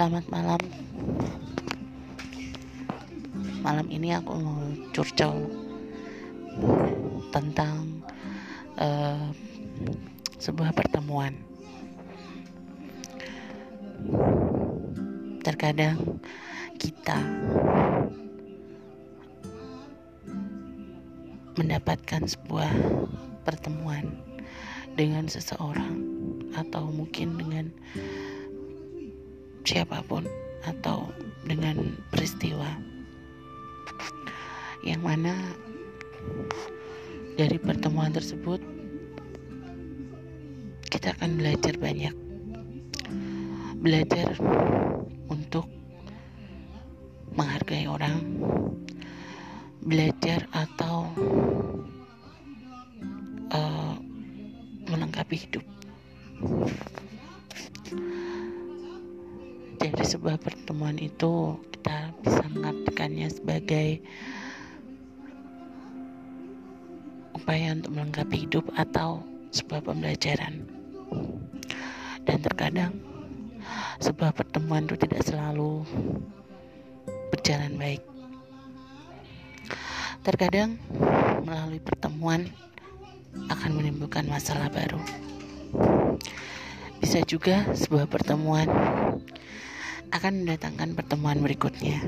Selamat malam. Malam ini aku mau curcol tentang uh, sebuah pertemuan. Terkadang kita mendapatkan sebuah pertemuan dengan seseorang atau mungkin dengan siapa pun atau dengan peristiwa yang mana dari pertemuan tersebut kita akan belajar banyak. Belajar untuk menghargai orang. Belajar atau uh, melengkapi hidup dari sebuah pertemuan itu kita bisa mengartikannya sebagai upaya untuk melengkapi hidup atau sebuah pembelajaran. Dan terkadang sebuah pertemuan itu tidak selalu berjalan baik. Terkadang melalui pertemuan akan menimbulkan masalah baru. Bisa juga sebuah pertemuan akan mendatangkan pertemuan berikutnya.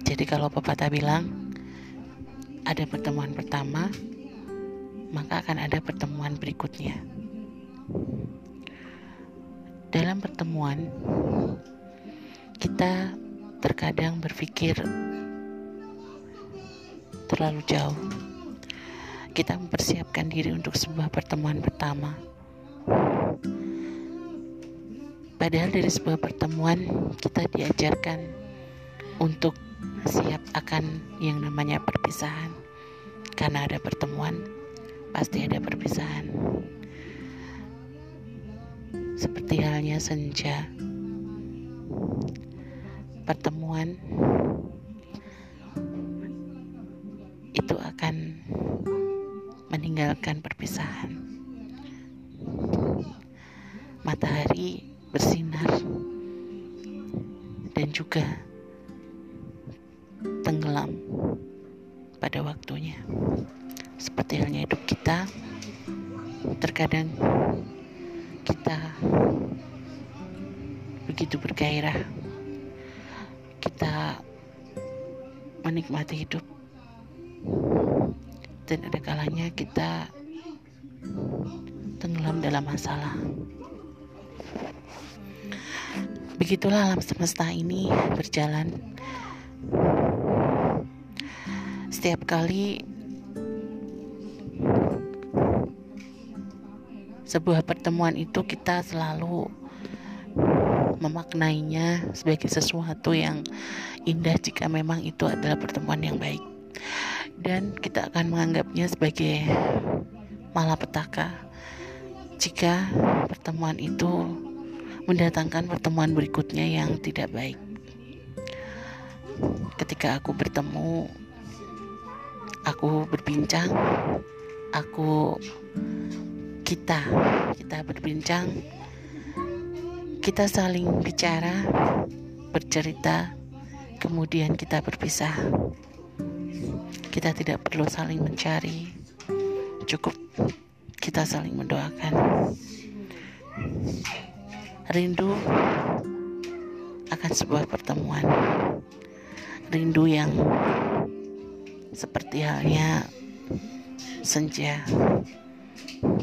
Jadi kalau pepatah bilang ada pertemuan pertama, maka akan ada pertemuan berikutnya. Dalam pertemuan, kita terkadang berpikir terlalu jauh. Kita mempersiapkan diri untuk sebuah pertemuan pertama Padahal dari sebuah pertemuan kita diajarkan untuk siap akan yang namanya perpisahan. Karena ada pertemuan, pasti ada perpisahan. Seperti halnya senja. Pertemuan itu akan meninggalkan perpisahan. Matahari bersinar dan juga tenggelam pada waktunya. Seperti halnya hidup kita, terkadang kita begitu bergairah, kita menikmati hidup, dan ada kalanya kita tenggelam dalam masalah. Begitulah alam semesta ini berjalan. Setiap kali sebuah pertemuan itu kita selalu memaknainya sebagai sesuatu yang indah jika memang itu adalah pertemuan yang baik. Dan kita akan menganggapnya sebagai malapetaka jika pertemuan itu mendatangkan pertemuan berikutnya yang tidak baik. Ketika aku bertemu, aku berbincang, aku kita kita berbincang, kita saling bicara, bercerita, kemudian kita berpisah. Kita tidak perlu saling mencari, cukup kita saling mendoakan rindu akan sebuah pertemuan. Rindu yang seperti halnya senja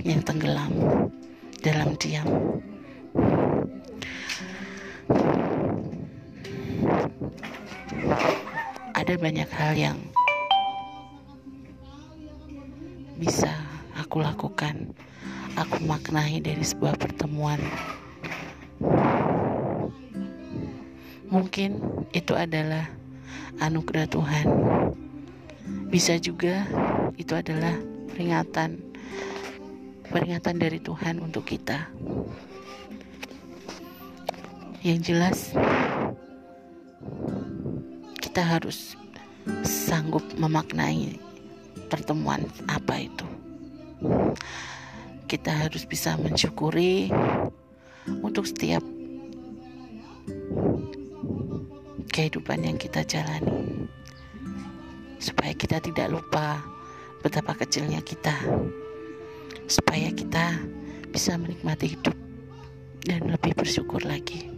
yang tenggelam dalam diam. Ada banyak hal yang bisa aku lakukan. Aku maknai dari sebuah pertemuan Mungkin itu adalah anugerah Tuhan. Bisa juga itu adalah peringatan peringatan dari Tuhan untuk kita. Yang jelas kita harus sanggup memaknai pertemuan apa itu. Kita harus bisa mensyukuri untuk setiap kehidupan yang kita jalani supaya kita tidak lupa betapa kecilnya kita supaya kita bisa menikmati hidup dan lebih bersyukur lagi.